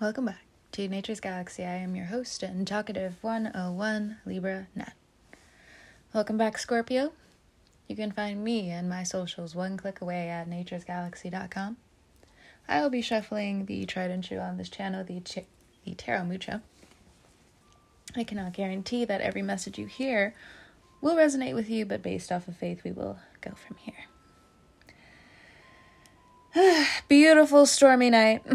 Welcome back to Nature's Galaxy. I am your host and talkative 101 Libra Nat. Welcome back, Scorpio. You can find me and my socials one click away at naturesgalaxy.com. I will be shuffling the tried and true on this channel, the, ch- the Tarot Mucho. I cannot guarantee that every message you hear will resonate with you, but based off of faith, we will go from here. Beautiful stormy night.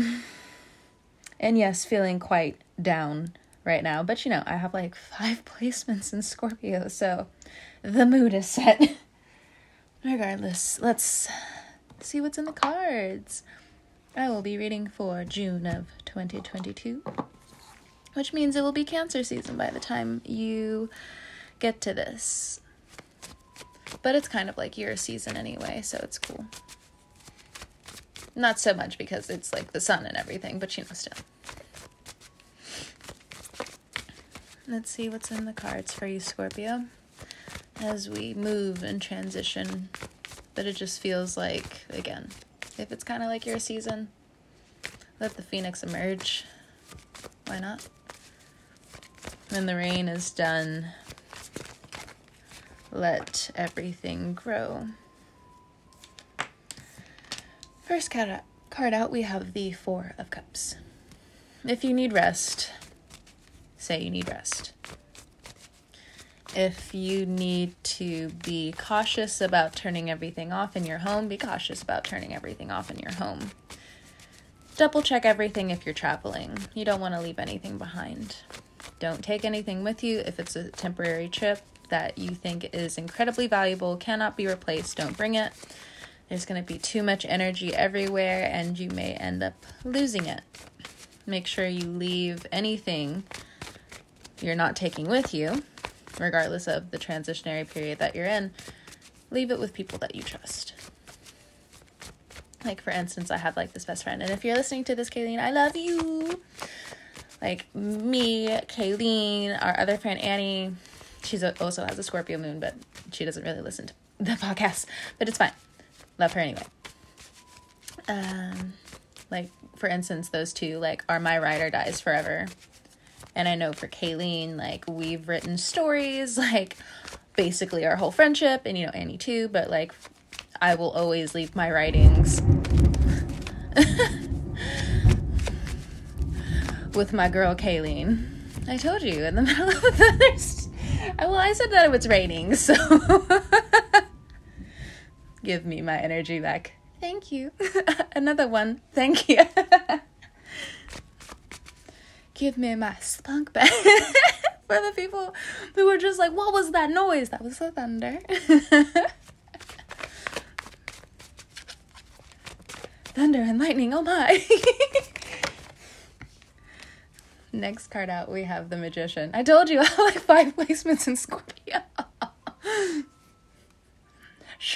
And yes, feeling quite down right now. But you know, I have like five placements in Scorpio, so the mood is set. Regardless, let's see what's in the cards. I will be reading for June of 2022, which means it will be Cancer season by the time you get to this. But it's kind of like your season anyway, so it's cool. Not so much because it's like the sun and everything, but you know, still. Let's see what's in the cards for you, Scorpio, as we move and transition. But it just feels like, again, if it's kind of like your season, let the phoenix emerge. Why not? When the rain is done, let everything grow. First card out, we have the Four of Cups. If you need rest, say you need rest. If you need to be cautious about turning everything off in your home, be cautious about turning everything off in your home. Double check everything if you're traveling. You don't want to leave anything behind. Don't take anything with you if it's a temporary trip that you think is incredibly valuable, cannot be replaced. Don't bring it. There's going to be too much energy everywhere and you may end up losing it. Make sure you leave anything you're not taking with you, regardless of the transitionary period that you're in. Leave it with people that you trust. Like, for instance, I have like this best friend, and if you're listening to this, Kayleen, I love you. Like, me, Kayleen, our other friend Annie, she's also has a Scorpio moon, but she doesn't really listen to the podcast, but it's fine love her anyway. Um, like for instance, those two like are my ride or dies forever. And I know for Kayleen, like we've written stories, like basically our whole friendship, and you know Annie too. But like, I will always leave my writings with my girl Kayleen. I told you in the middle of the thunderstorm. Well, I said that it was raining, so give me my energy back. Thank you. Another one. Thank you. give me my spunk back. For the people who were just like, what was that noise? That was the thunder. thunder and lightning, oh my. Next card out, we have the Magician. I told you I have like five placements in Scorpio.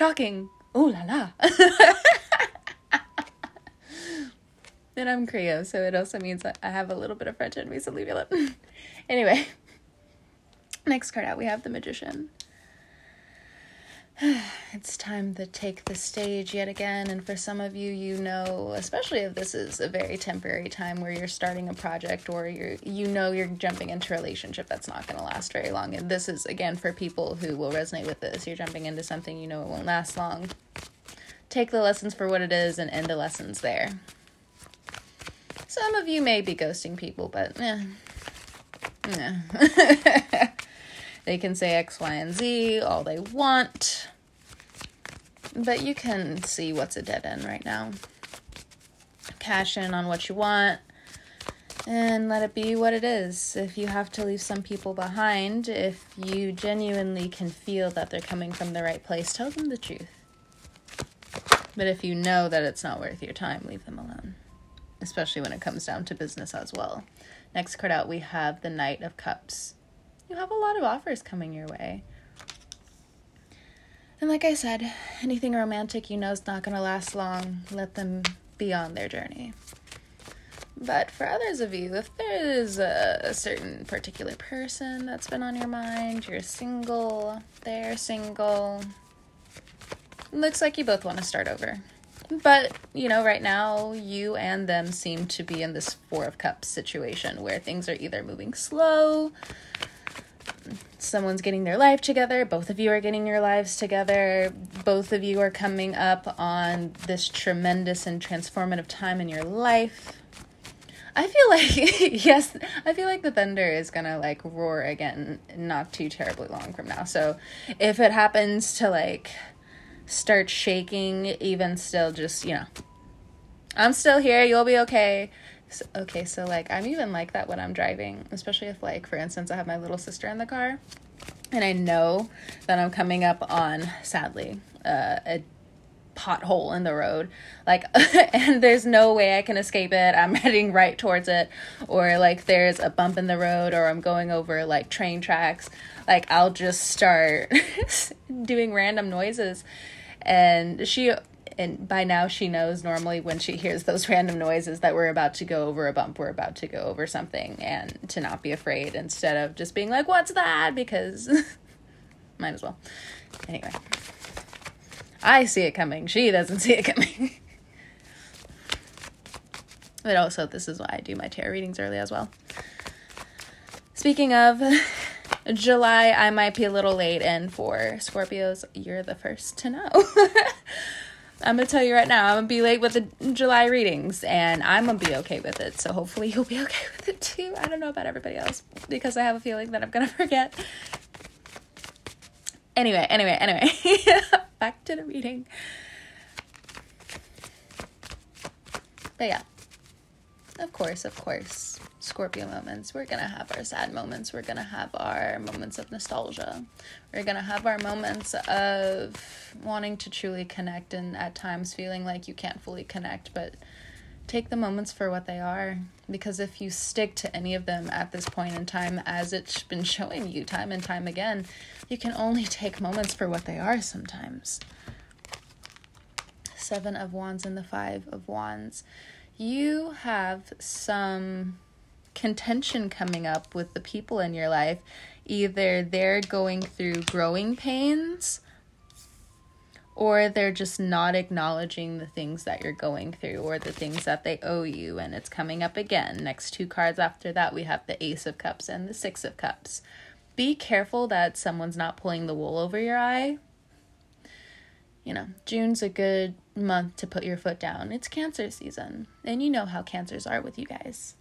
Shocking. Oh la la. and I'm Creole, so it also means that I have a little bit of French in me, so leave it alone. anyway, next card out, we have the Magician. it's time to take the stage yet again. And for some of you, you know, especially if this is a very temporary time where you're starting a project or you're, you know, you're jumping into a relationship that's not going to last very long. And this is, again, for people who will resonate with this. You're jumping into something you know it won't last long. Take the lessons for what it is and end the lessons there. Some of you may be ghosting people, but eh. eh. They can say X, Y, and Z all they want. But you can see what's a dead end right now. Cash in on what you want and let it be what it is. If you have to leave some people behind, if you genuinely can feel that they're coming from the right place, tell them the truth. But if you know that it's not worth your time, leave them alone. Especially when it comes down to business as well. Next card out, we have the Knight of Cups you have a lot of offers coming your way. And like I said, anything romantic you know is not going to last long. Let them be on their journey. But for others of you, if there is a, certain particular person that's been on your mind, you're single, they're single, looks like you both want to start over. But, you know, right now, you and them seem to be in this Four of Cups situation where things are either moving slow, someone's getting their life together, both of you are getting your lives together, both of you are coming up on this tremendous and transformative time in your life. I feel like yes, I feel like the thunder is gonna like roar again not too terribly long from now. So if it happens to like start shaking, even still, just you know, I'm still here. You'll be okay. So, okay, so like I'm even like that when I'm driving, especially if like for instance I have my little sister in the car, and I know that I'm coming up on sadly uh, a pothole in the road like and there's no way i can escape it. I'm heading right towards it or like there's a bump in the road or i'm going over like train tracks like i'll just start doing random noises. And she and by now she knows normally when she hears those random noises that we're about to go over a bump we're about to go over something and to not be afraid instead of just being like what's that because might as well anyway I see it coming. She doesn't see it coming. but also, this is why I do my tarot readings early as well. Speaking of July, I might be a little late, and for Scorpios, you're the first to know. I'm gonna tell you right now, I'm gonna be late with the July readings, and I'm gonna be okay with it. So hopefully you'll be okay with it too. I don't know about everybody else because I have a feeling that I'm gonna forget. Anyway, anyway, anyway. Back to the reading. But yeah. Of course, of course. Scorpio moments. We're gonna have our sad moments. We're gonna have our moments of nostalgia. We're gonna have our moments of wanting to truly connect and at times feeling like you can't fully connect, but take the moments for what they are because if you stick to any of them at this point in time as it's been showing you time and time again you can only take moments for what they are sometimes seven of wands and the five of wands you have some contention coming up with the people in your life. Either they're going through growing pains or they're just not acknowledging the things that you're going through or the things that they owe you. And it's coming up again. Next two cards after that we have the ace of cups and the six of cups. Be careful that someone's not pulling the wool over your eye. You know june's a good month to put your foot down it's cancer season and you know how cancers are with you guys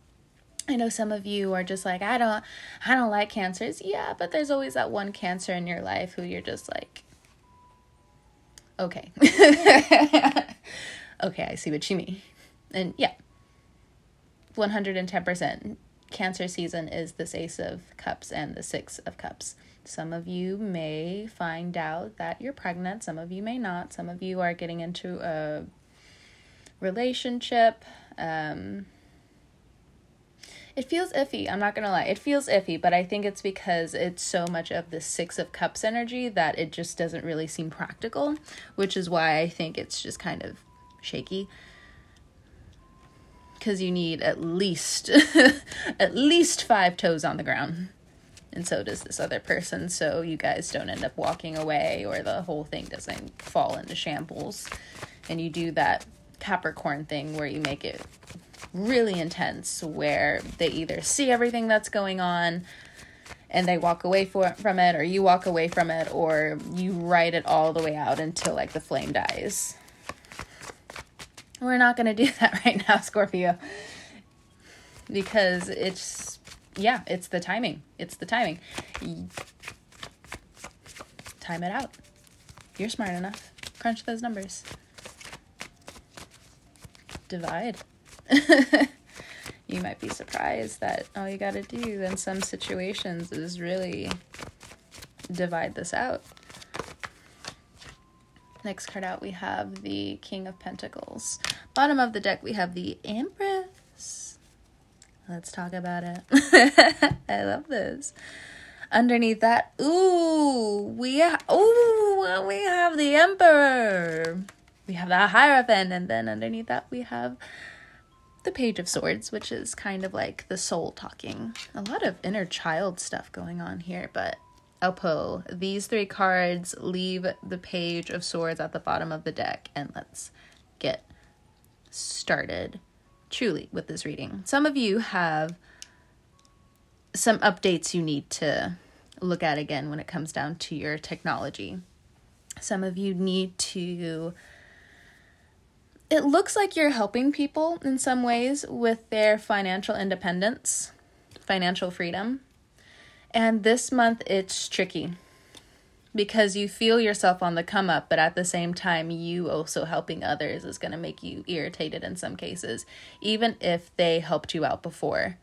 I know some of you are just like I don't I don't like cancers. Yeah, but there's always that one cancer in your life who you're just like okay. okay, I see what you mean. And yeah, 110%. Cancer season is this Ace of Cups and the Six of Cups. Some of you may find out that you're pregnant, some of you may not. Some of you are getting into a relationship. Um, it feels iffy. I'm not going to lie. It feels iffy, but I think it's because it's so much of the 6 of cups energy that it just doesn't really seem practical, which is why I think it's just kind of shaky. Cuz you need at least at least 5 toes on the ground. And so does this other person, so you guys don't end up walking away or the whole thing doesn't fall into shambles. And you do that Capricorn thing where you make it really intense where they either see everything that's going on and they walk away for, from it or you walk away from it or you ride it all the way out until like the flame dies. We're not going to do that right now, Scorpio. Because it's yeah, it's the timing. It's the timing. Time it out. You're smart enough. Crunch those numbers. Divide. you might be surprised that all you got to do in some situations is really divide this out. Next card out, we have the King of Pentacles. Bottom of the deck, we have the Empress. Let's talk about it. I love this. Underneath that, ooh, we ha- ooh, we have the Emperor. We have the Hierophant, and then underneath that, we have the Page of Swords, which is kind of like the soul talking. A lot of inner child stuff going on here, but I'll pull these three cards, leave the Page of Swords at the bottom of the deck, and let's get started truly with this reading. Some of you have some updates you need to look at again when it comes down to your technology. Some of you need to. It looks like you're helping people in some ways with their financial independence, financial freedom. And this month it's tricky because you feel yourself on the come up, but at the same time, you also helping others is going to make you irritated in some cases, even if they helped you out before.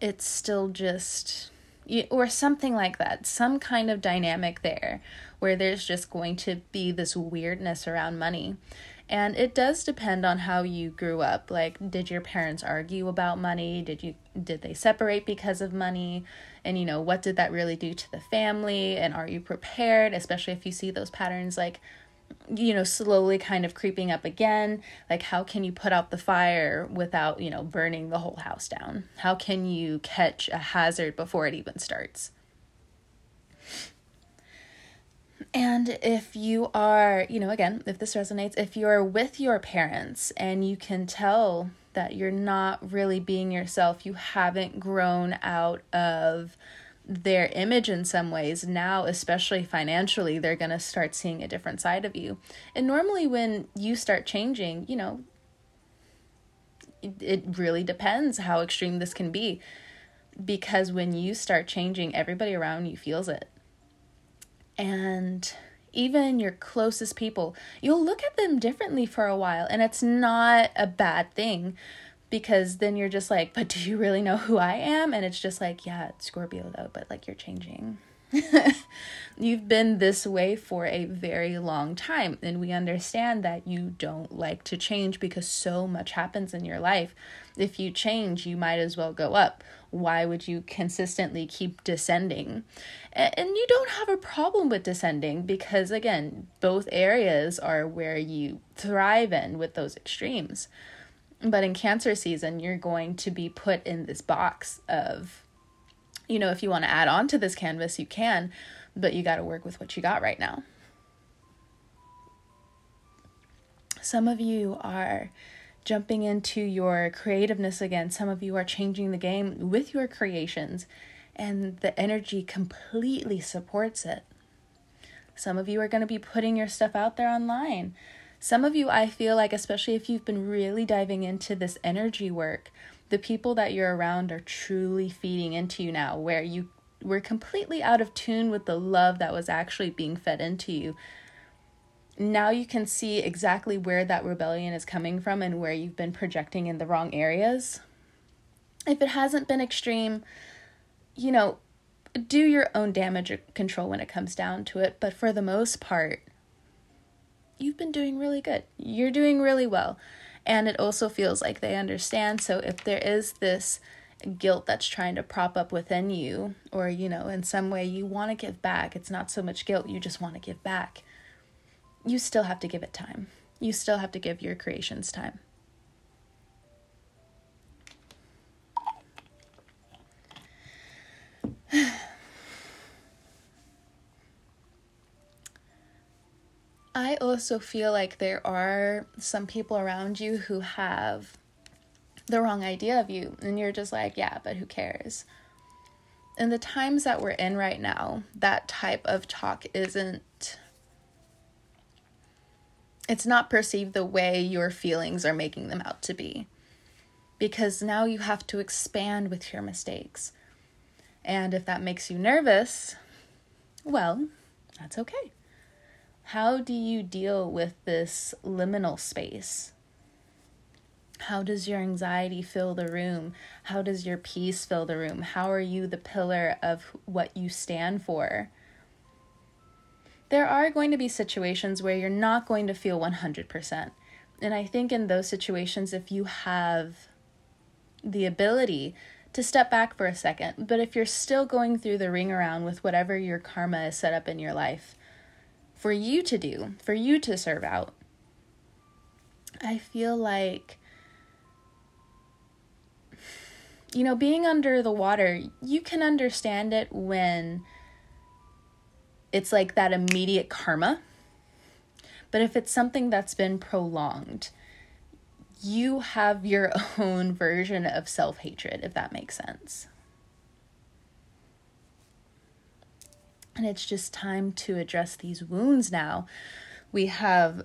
It's still just, or something like that, some kind of dynamic there where there's just going to be this weirdness around money. And it does depend on how you grew up. Like, did your parents argue about money? Did you did they separate because of money? And you know, what did that really do to the family? And are you prepared, especially if you see those patterns like you know, slowly kind of creeping up again. Like, how can you put out the fire without, you know, burning the whole house down? How can you catch a hazard before it even starts? And if you are, you know, again, if this resonates, if you're with your parents and you can tell that you're not really being yourself, you haven't grown out of their image in some ways, now, especially financially, they're going to start seeing a different side of you. And normally, when you start changing, you know, it, it really depends how extreme this can be. Because when you start changing, everybody around you feels it and even your closest people, you'll look at them differently for a while. And it's not a bad thing because then you're just like, but do you really know who I am? And it's just like, yeah, Scorpio though, but like you're changing. You've been this way for a very long time, and we understand that you don't like to change because so much happens in your life. If you change, you might as well go up. Why would you consistently keep descending? And you don't have a problem with descending because, again, both areas are where you thrive in with those extremes. But in Cancer season, you're going to be put in this box of you know, if you want to add on to this canvas, you can, but you got to work with what you got right now. Some of you are jumping into your creativeness again. Some of you are changing the game with your creations, and the energy completely supports it. Some of you are going to be putting your stuff out there online. Some of you, I feel like, especially if you've been really diving into this energy work, the people that you're around are truly feeding into you now, where you were completely out of tune with the love that was actually being fed into you. Now you can see exactly where that rebellion is coming from and where you've been projecting in the wrong areas. If it hasn't been extreme, you know, do your own damage control when it comes down to it, but for the most part, you've been doing really good. You're doing really well and it also feels like they understand. So if there is this guilt that's trying to prop up within you, or you know, in some way you want to give back, it's not so much guilt, you just want to give back. You still have to give it time. You still have to give your creations time. I also feel like there are some people around you who have the wrong idea of you, and you're just like, yeah, but who cares? In the times that we're in right now, that type of talk isn't it's not perceived the way your feelings are making them out to be. Because now you have to expand with your mistakes. And if that makes you nervous, well, that's okay. How do you deal with this liminal space? How does your anxiety fill the room? How does your peace fill the room? How are you the pillar of what you stand for? There are going to be situations where you're not going to feel 100%. And I think in those situations, if you have the ability to step back for a second, but if you're still going through the ring around with whatever your karma is set up in your life, for you to do, for you to serve out. I feel like, you know, being under the water, you can understand it when it's like that immediate karma. But if it's something that's been prolonged, you have your own version of self hatred, if that makes sense. And it's just time to address these wounds now. We have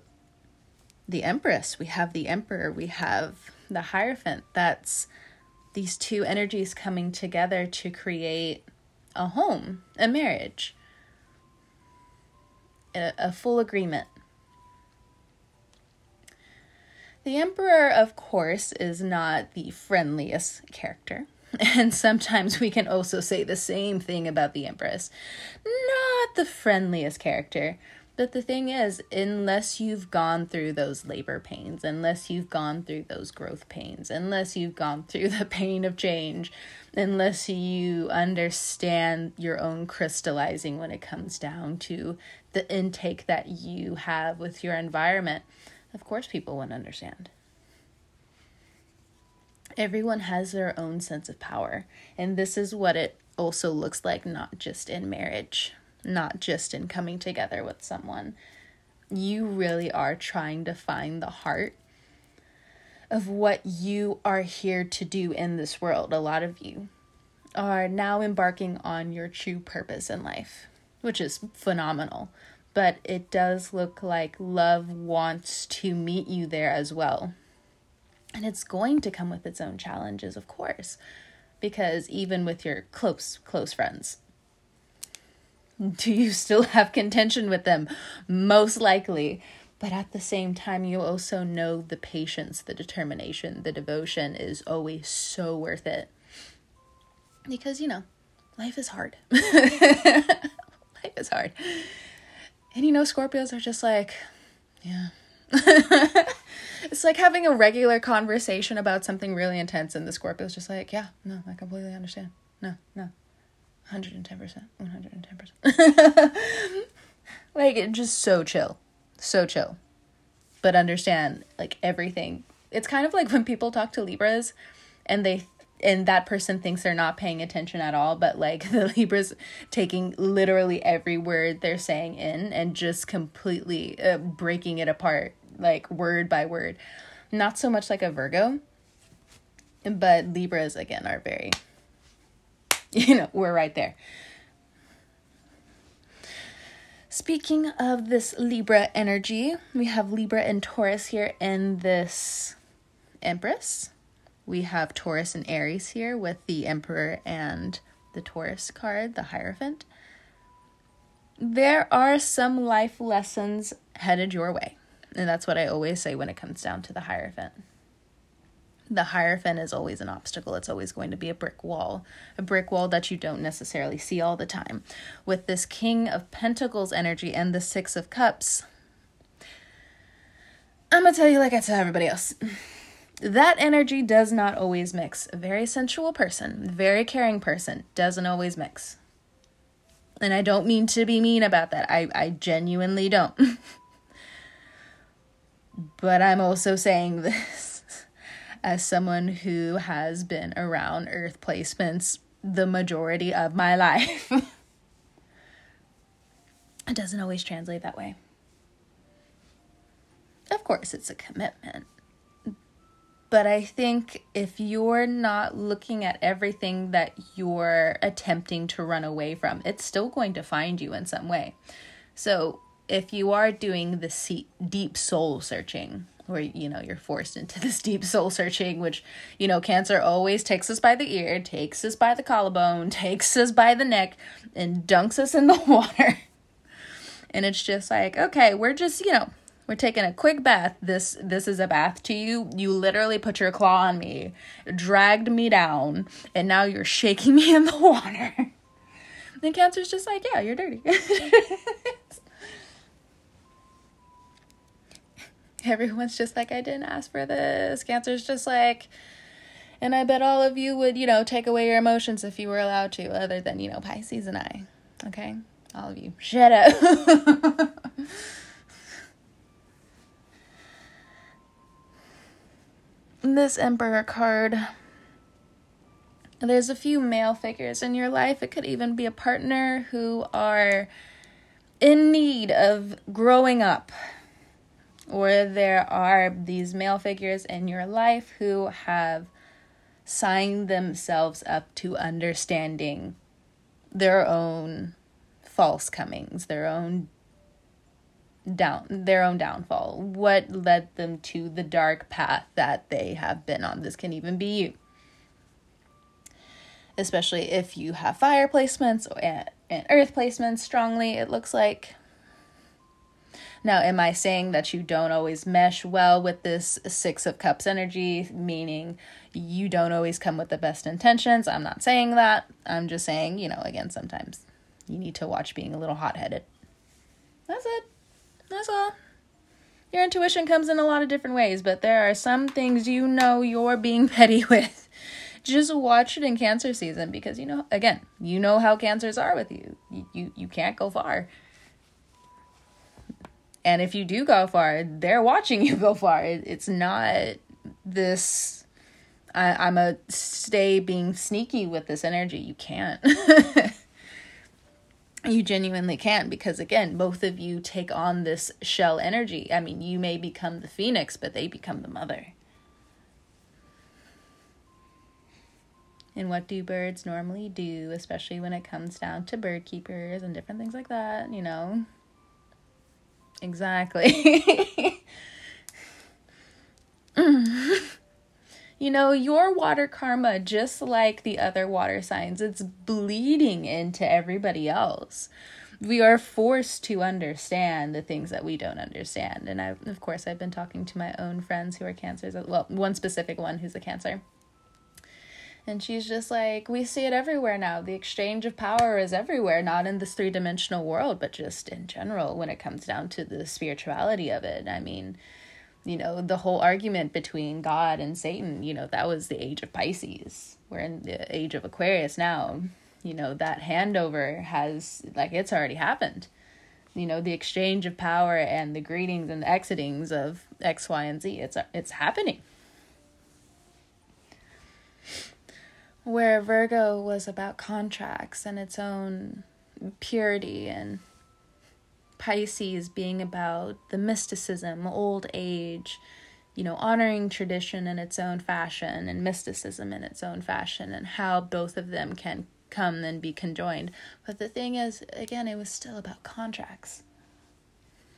the Empress, we have the Emperor, we have the Hierophant. That's these two energies coming together to create a home, a marriage, a, a full agreement. The Emperor, of course, is not the friendliest character. And sometimes we can also say the same thing about the Empress. Not the friendliest character. But the thing is, unless you've gone through those labor pains, unless you've gone through those growth pains, unless you've gone through the pain of change, unless you understand your own crystallizing when it comes down to the intake that you have with your environment, of course people wouldn't understand. Everyone has their own sense of power, and this is what it also looks like, not just in marriage not just in coming together with someone. You really are trying to find the heart of what you are here to do in this world. A lot of you are now embarking on your true purpose in life, which is phenomenal. But it does look like love wants to meet you there as well. And it's going to come with its own challenges, of course, because even with your close, close friends, do you still have contention with them? Most likely. But at the same time, you also know the patience, the determination, the devotion is always so worth it. Because, you know, life is hard. life is hard. And you know, Scorpios are just like, yeah. it's like having a regular conversation about something really intense, and the Scorpio's just like, yeah, no, I completely understand. No, no, 110%. 110%. like, it's just so chill. So chill. But understand, like, everything. It's kind of like when people talk to Libras and they and that person thinks they're not paying attention at all, but like the Libras taking literally every word they're saying in and just completely uh, breaking it apart, like word by word. Not so much like a Virgo, but Libras again are very you know, we're right there. Speaking of this Libra energy, we have Libra and Taurus here in this Empress. We have Taurus and Aries here with the Emperor and the Taurus card, the Hierophant. There are some life lessons headed your way. And that's what I always say when it comes down to the Hierophant the Hierophant is always an obstacle. It's always going to be a brick wall, a brick wall that you don't necessarily see all the time. With this King of Pentacles energy and the Six of Cups, I'm gonna tell you like I tell everybody else. That energy does not always mix. A very sensual person, very caring person, doesn't always mix. And I don't mean to be mean about that. I, I genuinely don't. but I'm also saying this as someone who has been around earth placements the majority of my life. it doesn't always translate that way. Of course, it's a commitment. But I think if you're not looking at everything that you're attempting to run away from, it's still going to find you in some way. So if you are doing the deep soul searching, where you know you're forced into this deep soul searching which you know cancer always takes us by the ear takes us by the collarbone takes us by the neck and dunks us in the water and it's just like okay we're just you know we're taking a quick bath this this is a bath to you you literally put your claw on me dragged me down and now you're shaking me in the water and cancer's just like yeah you're dirty everyone's just like, I didn't ask for this. Cancer's just like, and I bet all of you would, you know, take away your emotions if you were allowed to, other than, you know, Pisces and I. Okay? All of you. Shut up. this Emperor card. There's a few male figures in your life. It could even be a partner who are in need of growing up or there are these male figures in your life who have signed themselves up to understanding their own false comings, their own down their own downfall. What led them to the dark path that they have been on? This can even be you. Especially if you have fire placements and, earth placements strongly, it looks like now, am I saying that you don't always mesh well with this Six of Cups energy, meaning you don't always come with the best intentions? I'm not saying that. I'm just saying, you know, again, sometimes you need to watch being a little hot headed. That's it. That's all. Your intuition comes in a lot of different ways, but there are some things you know you're being petty with. Just watch it in cancer season because you know again, you know how cancers are with you. You you, you can't go far. And if you do go far, they're watching you go far. It, it's not this I, I'm a stay being sneaky with this energy. You can't. you genuinely can because again both of you take on this shell energy. I mean you may become the phoenix but they become the mother. And what do birds normally do especially when it comes down to bird keepers and different things like that you know? Exactly. you know, your water karma, just like the other water signs, it's bleeding into everybody else. We are forced to understand the things that we don't understand. And I, of course, I've been talking to my own friends who are cancers. Well, one specific one who's a cancer and she's just like, we see it everywhere now. The exchange of power is everywhere, not in this three dimensional world, but just in general when it comes down to the spirituality of it. I mean, you know, the whole argument between God and Satan, you know, that was the age of Pisces. We're in the age of Aquarius now. You know, that handover has, like, it's already happened. You know, the exchange of power and the greetings and the exitings of X, Y, and Z, it's, it's happening where Virgo was about contracts and its own purity, and Pisces being about the mysticism, old age, you know, honoring tradition in its own fashion and mysticism in its own fashion, and how both of them can come and be conjoined. But the thing is, again, it was still about contracts.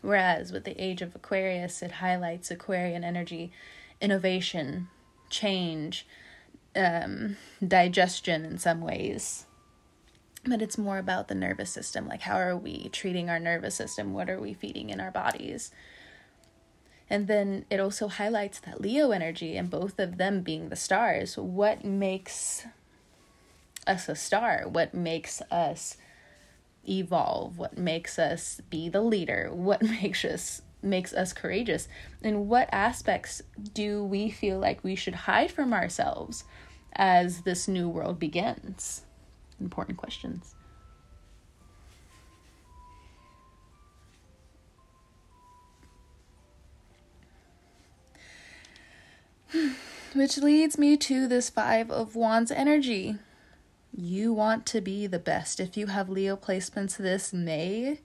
Whereas with the age of Aquarius, it highlights Aquarian energy, innovation, change, um, digestion in some ways. But it's more about the nervous system. Like, how are we treating our nervous system? What are we feeding in our bodies? And then it also highlights that Leo energy and both of them being the stars. What makes us a star? What makes us evolve? What makes us be the leader? What makes us makes us courageous? And what aspects do we feel like we should hide from ourselves as this new world begins? Important questions. Which leads me to this Five of Wands energy. You want to be the best. If you have Leo placements, this may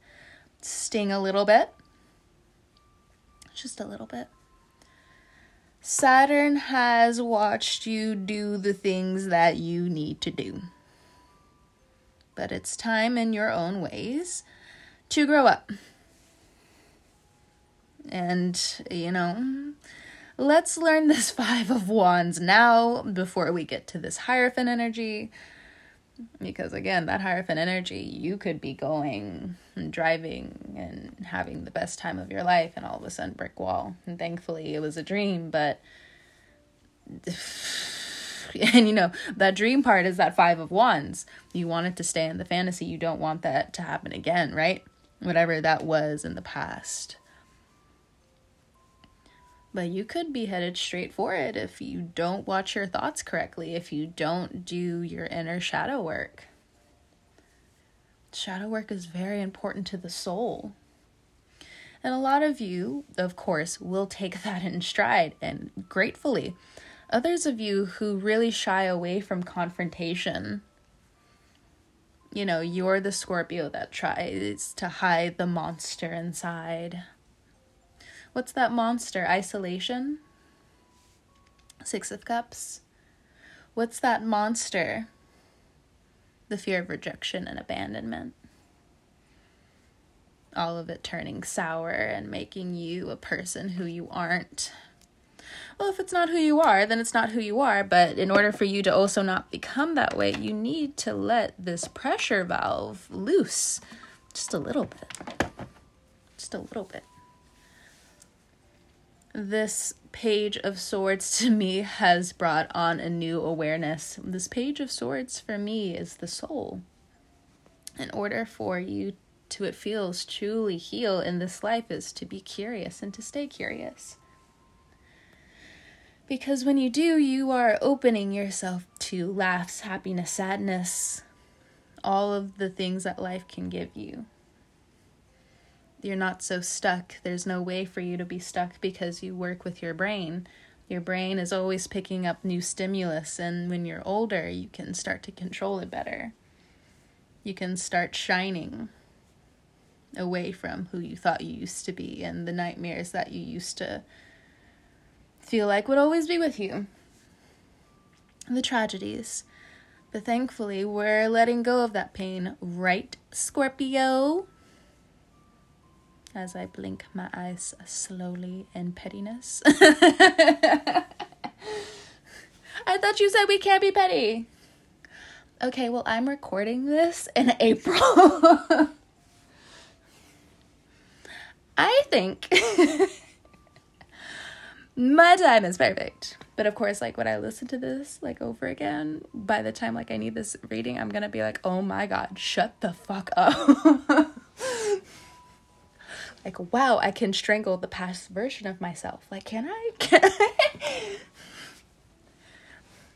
sting a little bit just a little bit. Saturn has watched you do the things that you need to do. But it's time in your own ways to grow up. And, you know, let's learn this Five of Wands now before we get to this Hierophant energy because again that hierophant energy you could be going and driving and having the best time of your life and all of a sudden brick wall and thankfully it was a dream but and you know that dream part is that five of wands you want it to stay in the fantasy you don't want that to happen again right whatever that was in the past but you could be headed straight for it if you don't watch your thoughts correctly, if you don't do your inner shadow work. Shadow work is very important to the soul. And a lot of you, of course, will take that in stride and gratefully. Others of you who really shy away from confrontation, you know, you're the Scorpio that tries to hide the monster inside What's that monster? Isolation? Six of Cups? What's that monster? The fear of rejection and abandonment. All of it turning sour and making you a person who you aren't. Well, if it's not who you are, then it's not who you are. But in order for you to also not become that way, you need to let this pressure valve loose just a little bit. Just a little bit. This page of swords to me has brought on a new awareness. This page of swords for me is the soul. In order for you to it feels truly heal in this life is to be curious and to stay curious. Because when you do, you are opening yourself to laughs, happiness, sadness, all of the things that life can give you. You're not so stuck. There's no way for you to be stuck because you work with your brain. Your brain is always picking up new stimulus, and when you're older, you can start to control it better. You can start shining away from who you thought you used to be and the nightmares that you used to feel like would always be with you. The tragedies. But thankfully, we're letting go of that pain, right, Scorpio? As I blink my eyes slowly in pettiness. I thought you said we can't be petty. Okay, well, I'm recording this in April. I think my time is perfect. But of course, like when I listen to this like over again, by the time like I need this reading, I'm gonna be like, oh my god, shut the fuck up. like, wow, I can strangle the past version of myself. Like, can I? Can I?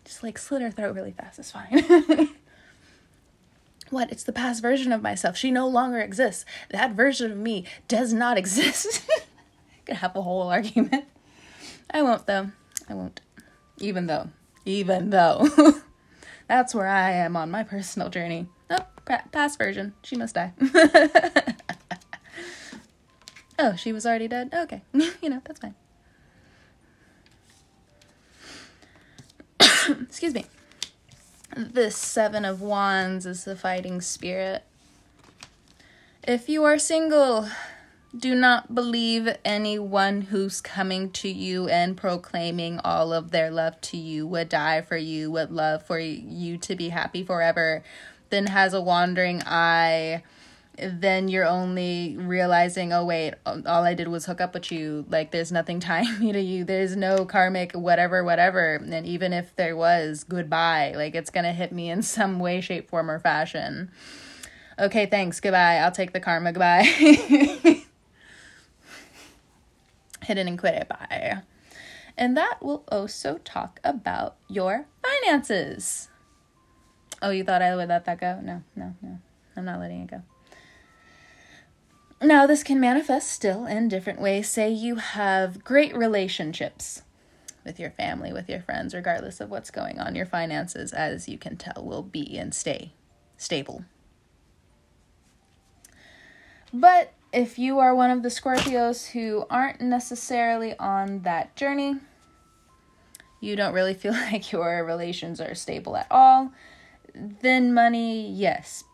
Just like slit her throat really fast is fine. what? It's the past version of myself. She no longer exists. That version of me does not exist. I could have a whole argument. I won't though. I won't. Even though. Even though. That's where I am on my personal journey. Oh, past version. She must die. oh, she was already dead? Okay. you know, that's fine. Excuse me. The Seven of Wands is the fighting spirit. If you are single, do not believe anyone who's coming to you and proclaiming all of their love to you, would die for you, would love for you to be happy forever, then has a wandering eye. Then you're only realizing, oh, wait, all I did was hook up with you. Like, there's nothing tying me to you. There's no karmic, whatever, whatever. And even if there was, goodbye. Like, it's going to hit me in some way, shape, form, or fashion. Okay, thanks. Goodbye. I'll take the karma. Goodbye. hidden and quit it by. And that will also talk about your finances. Oh, you thought I would let that go? No, no, no. I'm not letting it go. Now, this can manifest still in different ways. Say you have great relationships with your family, with your friends, regardless of what's going on. Your finances, as you can tell, will be and stay stable. But if you are one of the Scorpios who aren't necessarily on that journey, you don't really feel like your relations are stable at all, then money, yes,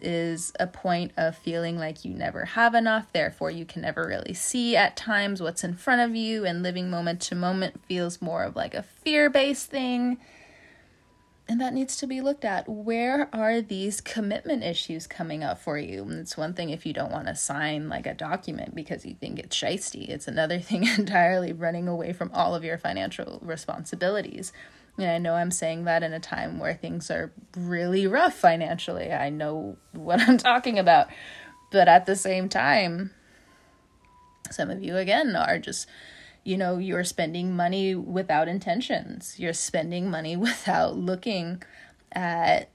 is a point of feeling like you never have enough. Therefore, you can never really see at times what's in front of you, and living moment to moment feels more of like a fear based thing and that needs to be looked at. Where are these commitment issues coming up for you? It's one thing if you don't want to sign like a document because you think it's shisty. It's another thing entirely running away from all of your financial responsibilities. And I know I'm saying that in a time where things are really rough financially. I know what I'm talking about. But at the same time, some of you again are just you know, you're spending money without intentions. You're spending money without looking at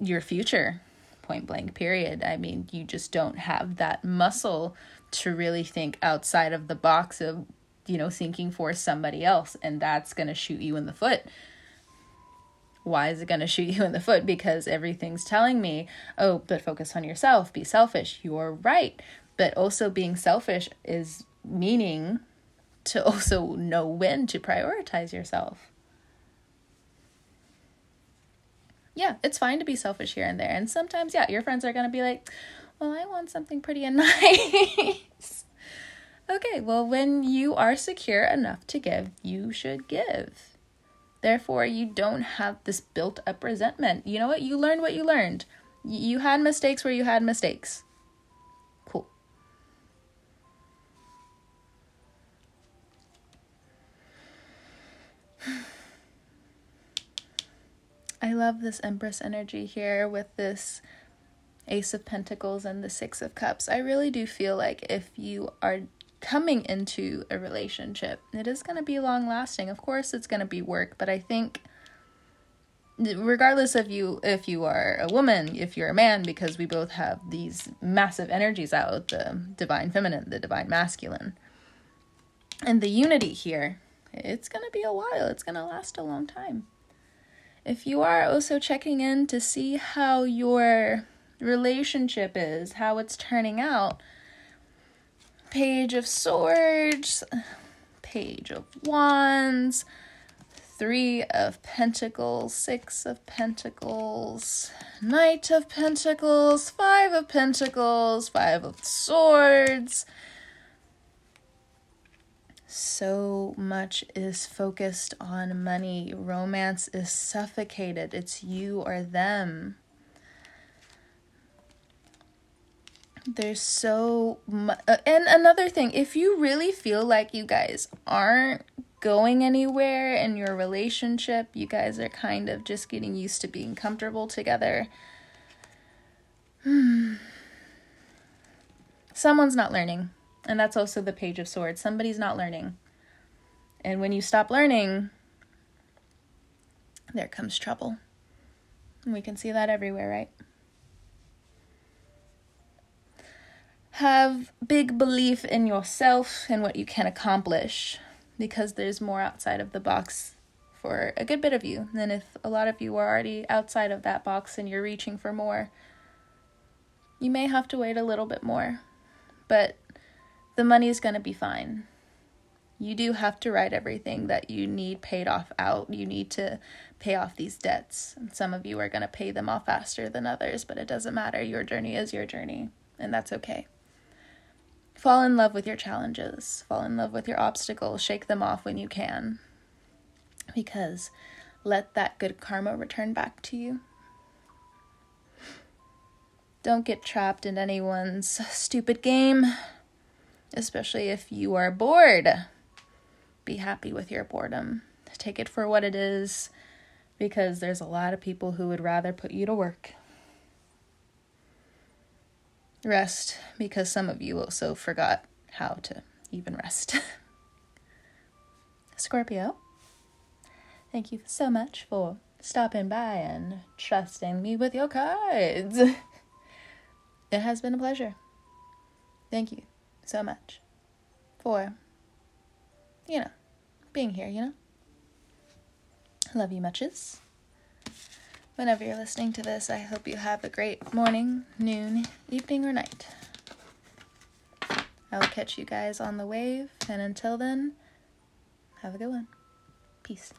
your future, point blank, period. I mean, you just don't have that muscle to really think outside of the box of, you know, thinking for somebody else. And that's going to shoot you in the foot. Why is it going to shoot you in the foot? Because everything's telling me, oh, but focus on yourself, be selfish. You're right But also being selfish is meaning to also know when to prioritize yourself. Yeah, it's fine to be selfish here and there. And sometimes, yeah, your friends are going to be like, well, I want something pretty and nice. okay, well, when you are secure enough to give, you should give. Therefore, you don't have this built up resentment. You know what? You learned what you learned. You had mistakes where you had mistakes. I love this Empress energy here with this Ace of Pentacles and the Six of Cups. I really do feel like if you are coming into a relationship, it is going to be long lasting. Of course, it's going to be work, but I think regardless of you if you are a woman if you're a man because we both have these massive energies out the divine feminine the divine masculine and the unity here it's going to be a while it's going to last a long time if you are also checking in to see how your relationship is how it's turning out page of swords page of wands Three of Pentacles, Six of Pentacles, Knight of Pentacles, Five of Pentacles, Five of Swords. So much is focused on money. Romance is suffocated. It's you or them. There's so much. Uh, and another thing, if you really feel like you guys aren't going anywhere in your relationship. You guys are kind of just getting used to being comfortable together. Hmm. Someone's not learning. And that's also the Page of Swords. Somebody's not learning. And when you stop learning, there comes trouble. And we can see that everywhere, right? Have big belief in yourself and what you can accomplish because there's more outside of the box for a good bit of you than if a lot of you are already outside of that box and you're reaching for more. You may have to wait a little bit more, but the money is going to be fine. You do have to write everything that you need paid off out. You need to pay off these debts. And some of you are going to pay them off faster than others, but it doesn't matter. Your journey is your journey, and that's okay. Fall in love with your challenges, fall in love with your obstacles, shake them off when you can. Because let that good karma return back to you. Don't get trapped in anyone's stupid game, especially if you are bored. Be happy with your boredom. Take it for what it is because there's a lot of people who would rather put you to work rest because some of you also forgot how to even rest. Scorpio, thank you so much for stopping by and trusting me with your cards. it has been a pleasure. Thank you so much for, you know, being here, you know? Love you muches whenever you're listening to this, I hope you have a great morning, noon, evening, or night. I will catch you guys on the wave, and until then, have a good one. Peace.